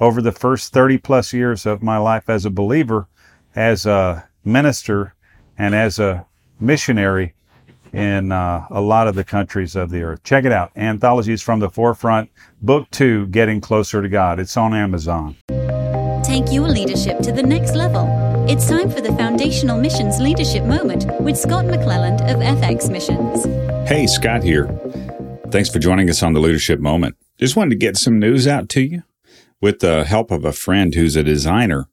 over the first 30 plus years of my life as a believer, as a minister, and as a missionary in uh, a lot of the countries of the earth. Check it out Anthologies from the Forefront, Book Two Getting Closer to God. It's on Amazon. Take your leadership to the next level. It's time for the Foundational Missions Leadership Moment with Scott McClelland of FX Missions. Hey, Scott here. Thanks for joining us on the Leadership Moment. Just wanted to get some news out to you. With the help of a friend who's a designer,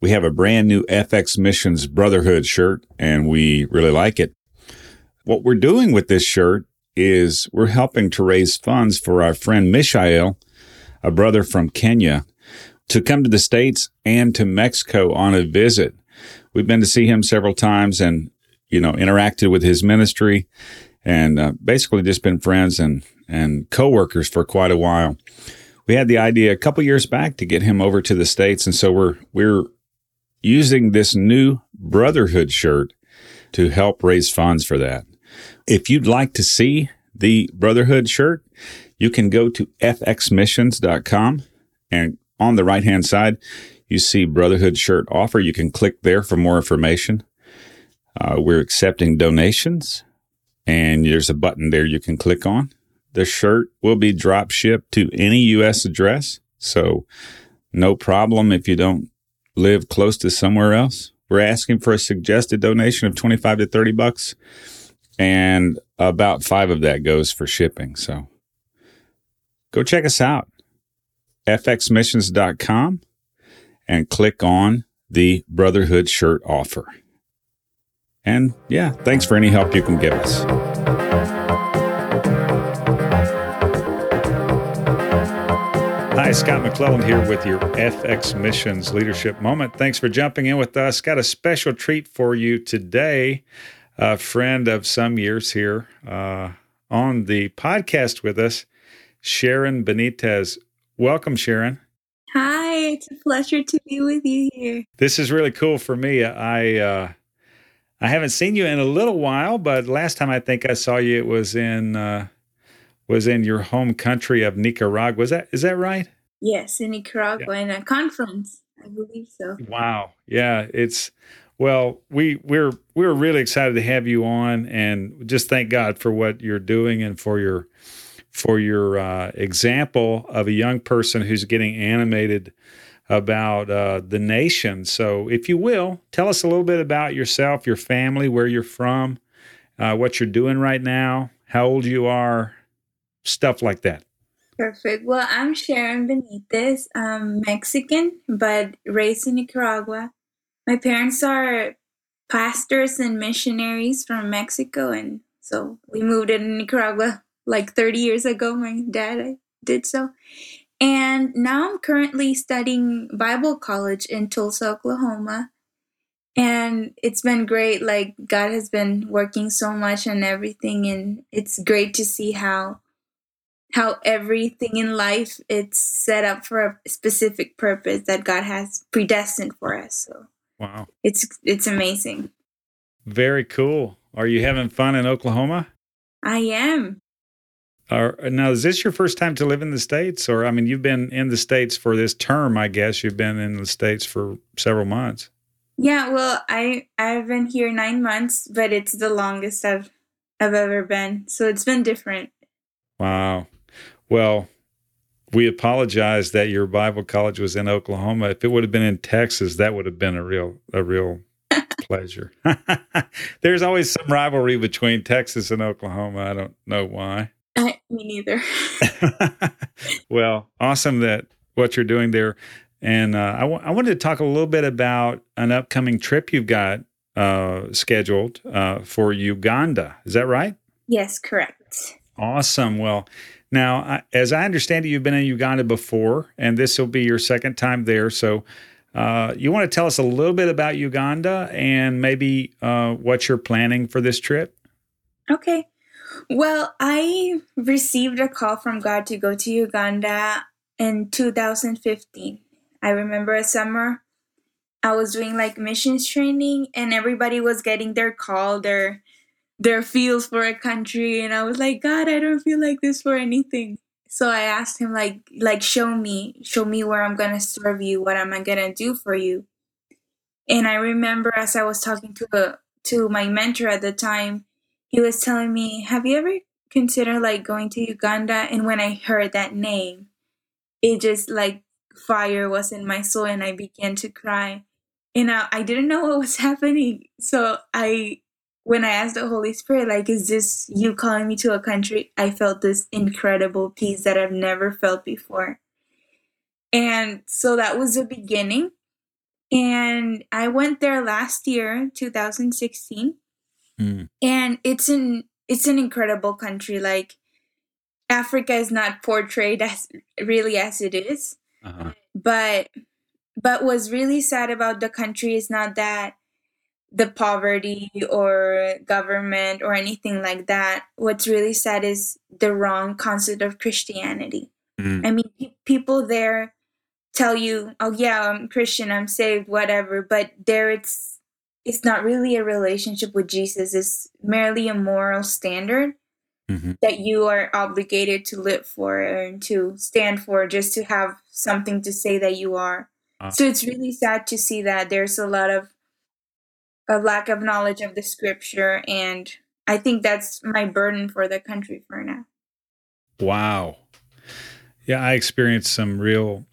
we have a brand new FX Missions Brotherhood shirt, and we really like it. What we're doing with this shirt is we're helping to raise funds for our friend Mishael, a brother from Kenya, to come to the States and to Mexico on a visit. We've been to see him several times and, you know, interacted with his ministry and uh, basically just been friends and, and co-workers for quite a while. We had the idea a couple years back to get him over to the States. And so we're, we're using this new brotherhood shirt to help raise funds for that. If you'd like to see the Brotherhood shirt, you can go to fxmissions.com and on the right hand side, you see Brotherhood shirt offer. You can click there for more information. Uh, we're accepting donations and there's a button there you can click on. The shirt will be drop shipped to any U.S. address. So no problem if you don't live close to somewhere else. We're asking for a suggested donation of 25 to 30 bucks and about five of that goes for shipping. So go check us out, fxmissions.com, and click on the Brotherhood shirt offer. And yeah, thanks for any help you can give us. Hi, Scott McClelland here with your FX Missions Leadership Moment. Thanks for jumping in with us. Got a special treat for you today a friend of some years here uh, on the podcast with us, Sharon Benitez. Welcome, Sharon. Hi, it's a pleasure to be with you here. This is really cool for me. I uh, I haven't seen you in a little while, but last time I think I saw you, it was in uh, was in your home country of Nicaragua. Is that is that right? Yes, in Nicaragua yeah. in a conference. I believe so. Wow. Yeah, it's well, we we're we're really excited to have you on, and just thank God for what you're doing and for your for your uh, example of a young person who's getting animated about uh, the nation. So, if you will, tell us a little bit about yourself, your family, where you're from, uh, what you're doing right now, how old you are, stuff like that. Perfect. Well, I'm Sharon Benitez. I'm Mexican, but raised in Nicaragua. My parents are pastors and missionaries from Mexico, and so we moved to Nicaragua like 30 years ago. My dad did so. And now I'm currently studying Bible college in Tulsa, Oklahoma. And it's been great. Like, God has been working so much on everything, and it's great to see how how everything in life it's set up for a specific purpose that God has predestined for us. So Wow. It's it's amazing. Very cool. Are you having fun in Oklahoma? I am. Are, now, is this your first time to live in the States? Or, I mean, you've been in the States for this term, I guess. You've been in the States for several months. Yeah, well, I, I've been here nine months, but it's the longest I've, I've ever been. So it's been different. Wow. Well, we apologize that your Bible college was in Oklahoma. If it would have been in Texas, that would have been a real a real pleasure. There's always some rivalry between Texas and Oklahoma. I don't know why. me neither. well, awesome that what you're doing there. And uh, I, w- I wanted to talk a little bit about an upcoming trip you've got uh, scheduled uh, for Uganda. Is that right? Yes, correct. Awesome. Well, Now, as I understand it, you've been in Uganda before, and this will be your second time there. So, uh, you want to tell us a little bit about Uganda and maybe uh, what you're planning for this trip? Okay. Well, I received a call from God to go to Uganda in 2015. I remember a summer I was doing like missions training and everybody was getting their call, their their feels for a country and I was like, God, I don't feel like this for anything. So I asked him like like show me, show me where I'm gonna serve you, what am I gonna do for you? And I remember as I was talking to a, to my mentor at the time, he was telling me, Have you ever considered like going to Uganda? And when I heard that name, it just like fire was in my soul and I began to cry. And I, I didn't know what was happening. So I when I asked the Holy Spirit, like, is this you calling me to a country? I felt this incredible peace that I've never felt before. And so that was the beginning. And I went there last year, 2016. Mm. And it's an it's an incredible country. Like Africa is not portrayed as really as it is. Uh-huh. But but what's really sad about the country is not that the poverty or government or anything like that. What's really sad is the wrong concept of Christianity. Mm. I mean, pe- people there tell you, "Oh yeah, I'm Christian, I'm saved, whatever," but there it's it's not really a relationship with Jesus. It's merely a moral standard mm-hmm. that you are obligated to live for and to stand for, just to have something to say that you are. Uh. So it's really sad to see that there's a lot of a lack of knowledge of the scripture and i think that's my burden for the country for now. Wow. Yeah i experienced some real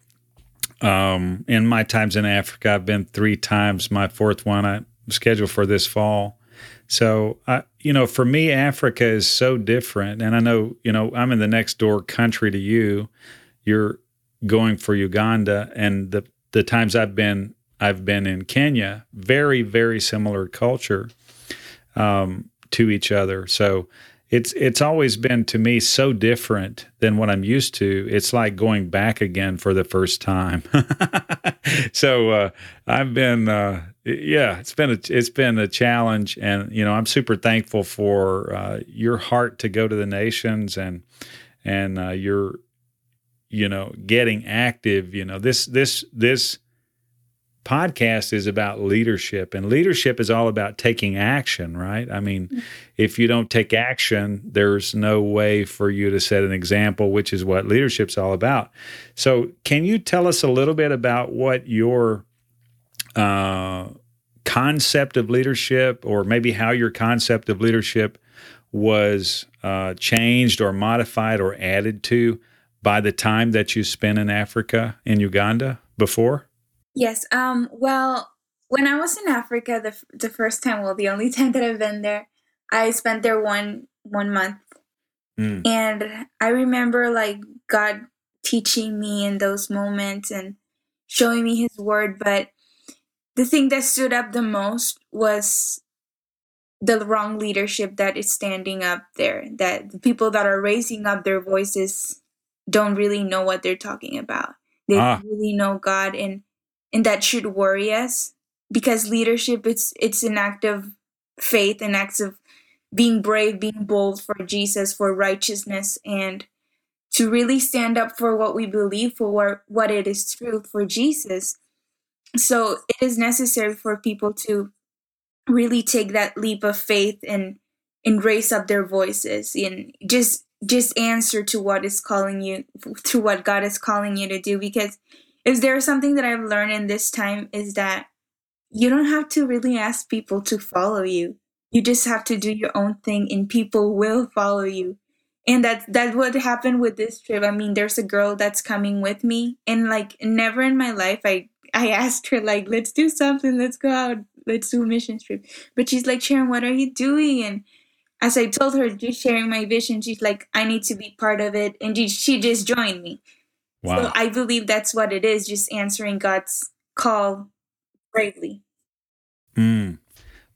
um in my times in africa i've been three times my fourth one i'm scheduled for this fall. So i you know for me africa is so different and i know you know i'm in the next door country to you. You're going for uganda and the the times i've been I've been in Kenya, very, very similar culture um, to each other. So it's it's always been to me so different than what I'm used to. It's like going back again for the first time. so uh, I've been, uh, yeah, it's been a it's been a challenge, and you know I'm super thankful for uh, your heart to go to the nations and and uh, your you know getting active. You know this this this podcast is about leadership and leadership is all about taking action right? I mean mm-hmm. if you don't take action there's no way for you to set an example which is what leadership's all about. So can you tell us a little bit about what your uh, concept of leadership or maybe how your concept of leadership was uh, changed or modified or added to by the time that you spent in africa in uganda before Yes. Um. Well, when I was in Africa, the the first time, well, the only time that I've been there, I spent there one one month, mm. and I remember like God teaching me in those moments and showing me His Word. But the thing that stood up the most was the wrong leadership that is standing up there. That the people that are raising up their voices don't really know what they're talking about. They ah. really know God and and that should worry us because leadership it's it's an act of faith an act of being brave being bold for jesus for righteousness and to really stand up for what we believe for what, it is true for jesus. So it is necessary for people to really take that leap of faith and and raise up their voices and just just answer to what is calling you to what god is calling you to do because if there's something that I've learned in this time is that you don't have to really ask people to follow you. You just have to do your own thing and people will follow you. And that's that's what happened with this trip. I mean, there's a girl that's coming with me and like never in my life I I asked her like, let's do something, let's go out, let's do a mission trip. But she's like, Sharon, what are you doing? And as I told her, just sharing my vision, she's like, I need to be part of it. And she just joined me. Wow. So I believe that's what it is, just answering God's call bravely. Mm,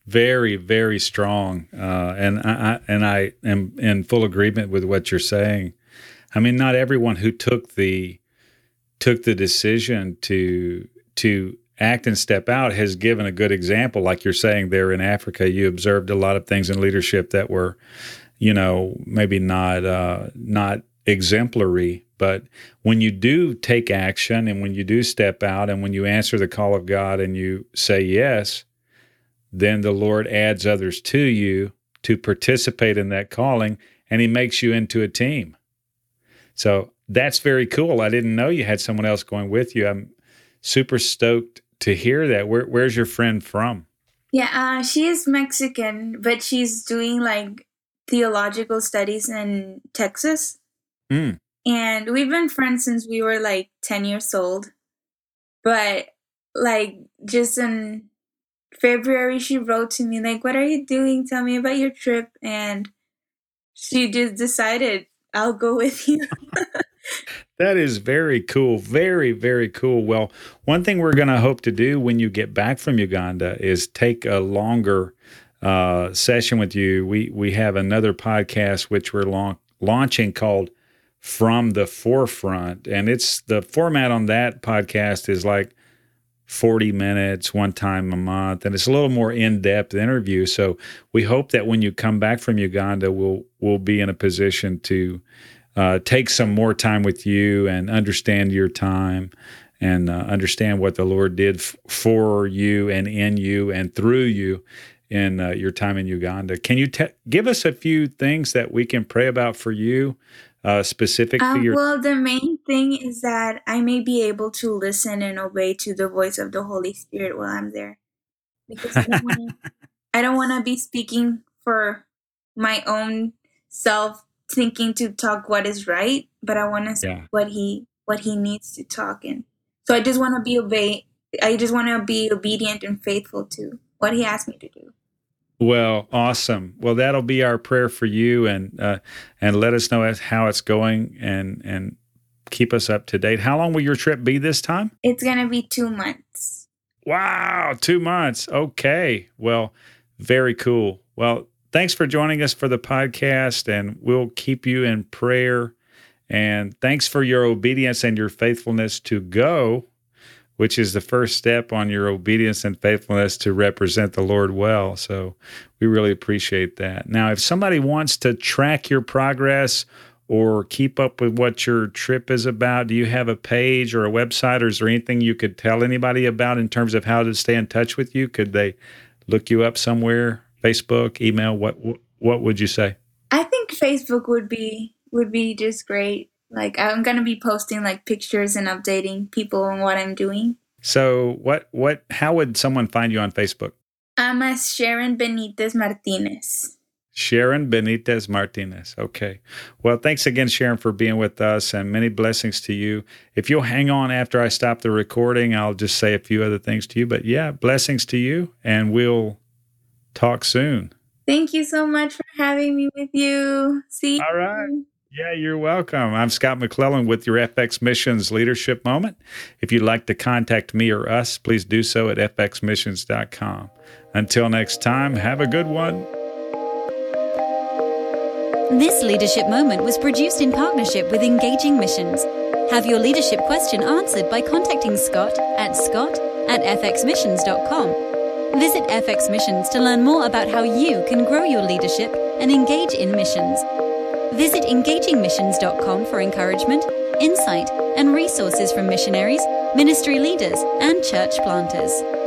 very, very strong. Uh, and I, and I am in full agreement with what you're saying. I mean, not everyone who took the took the decision to to act and step out has given a good example. Like you're saying there in Africa, you observed a lot of things in leadership that were, you know, maybe not uh, not exemplary. But when you do take action and when you do step out and when you answer the call of God and you say yes, then the Lord adds others to you to participate in that calling and he makes you into a team. So that's very cool. I didn't know you had someone else going with you. I'm super stoked to hear that. Where, where's your friend from? Yeah, uh, she is Mexican, but she's doing like theological studies in Texas. Mm. And we've been friends since we were like 10 years old. But like just in February, she wrote to me, like, What are you doing? Tell me about your trip. And she just decided, I'll go with you. that is very cool. Very, very cool. Well, one thing we're going to hope to do when you get back from Uganda is take a longer uh, session with you. We, we have another podcast which we're la- launching called From the Forefront. And it's the format on that podcast is like 40 minutes one time a month and it's a little more in-depth interview so we hope that when you come back from uganda we'll we'll be in a position to uh, take some more time with you and understand your time and uh, understand what the lord did f- for you and in you and through you in uh, your time in uganda can you te- give us a few things that we can pray about for you uh, specific to Um, your well, the main thing is that I may be able to listen and obey to the voice of the Holy Spirit while I'm there, because I don't wanna, I don't want to be speaking for my own self, thinking to talk what is right, but I want to speak Yeah. what he what he needs to talk in. So I just want to be obey. I just want to be obedient and faithful to what he asked me to do. Well, awesome. Well, that'll be our prayer for you, and uh, and let us know how it's going, and and keep us up to date. How long will your trip be this time? It's gonna be two months. Wow, two months. Okay. Well, very cool. Well, thanks for joining us for the podcast, and we'll keep you in prayer. And thanks for your obedience and your faithfulness to go, which is the first step on your obedience and faithfulness to represent the Lord well. So we really appreciate that. Now, if somebody wants to track your progress or keep up with what your trip is about, do you have a page or a website, or is there anything you could tell anybody about in terms of how to stay in touch with you? Could they look you up somewhere? Facebook, email? What what would you say? I think Facebook would be would be just great. Like I'm gonna be posting like pictures and updating people on what I'm doing. So what what how would someone find you on Facebook? I'm as Sharon Benitez Martinez. Sharon Benitez Martinez. Okay. Well, thanks again, Sharon, for being with us and many blessings to you. If you'll hang on after I stop the recording, I'll just say a few other things to you. But yeah, blessings to you, and we'll talk soon. Thank you so much for having me with you. See you. All right. Yeah, you're welcome. I'm Scott McClellan with your FX Missions Leadership Moment. If you'd like to contact me or us, please do so at fxmissions.com. Until next time, have a good one. This leadership moment was produced in partnership with Engaging Missions. Have your leadership question answered by contacting Scott at scott at fxmissions.com. Visit FX Missions to learn more about how you can grow your leadership and engage in missions. Visit engagingmissions.com for encouragement, insight, and resources from missionaries, ministry leaders, and church planters.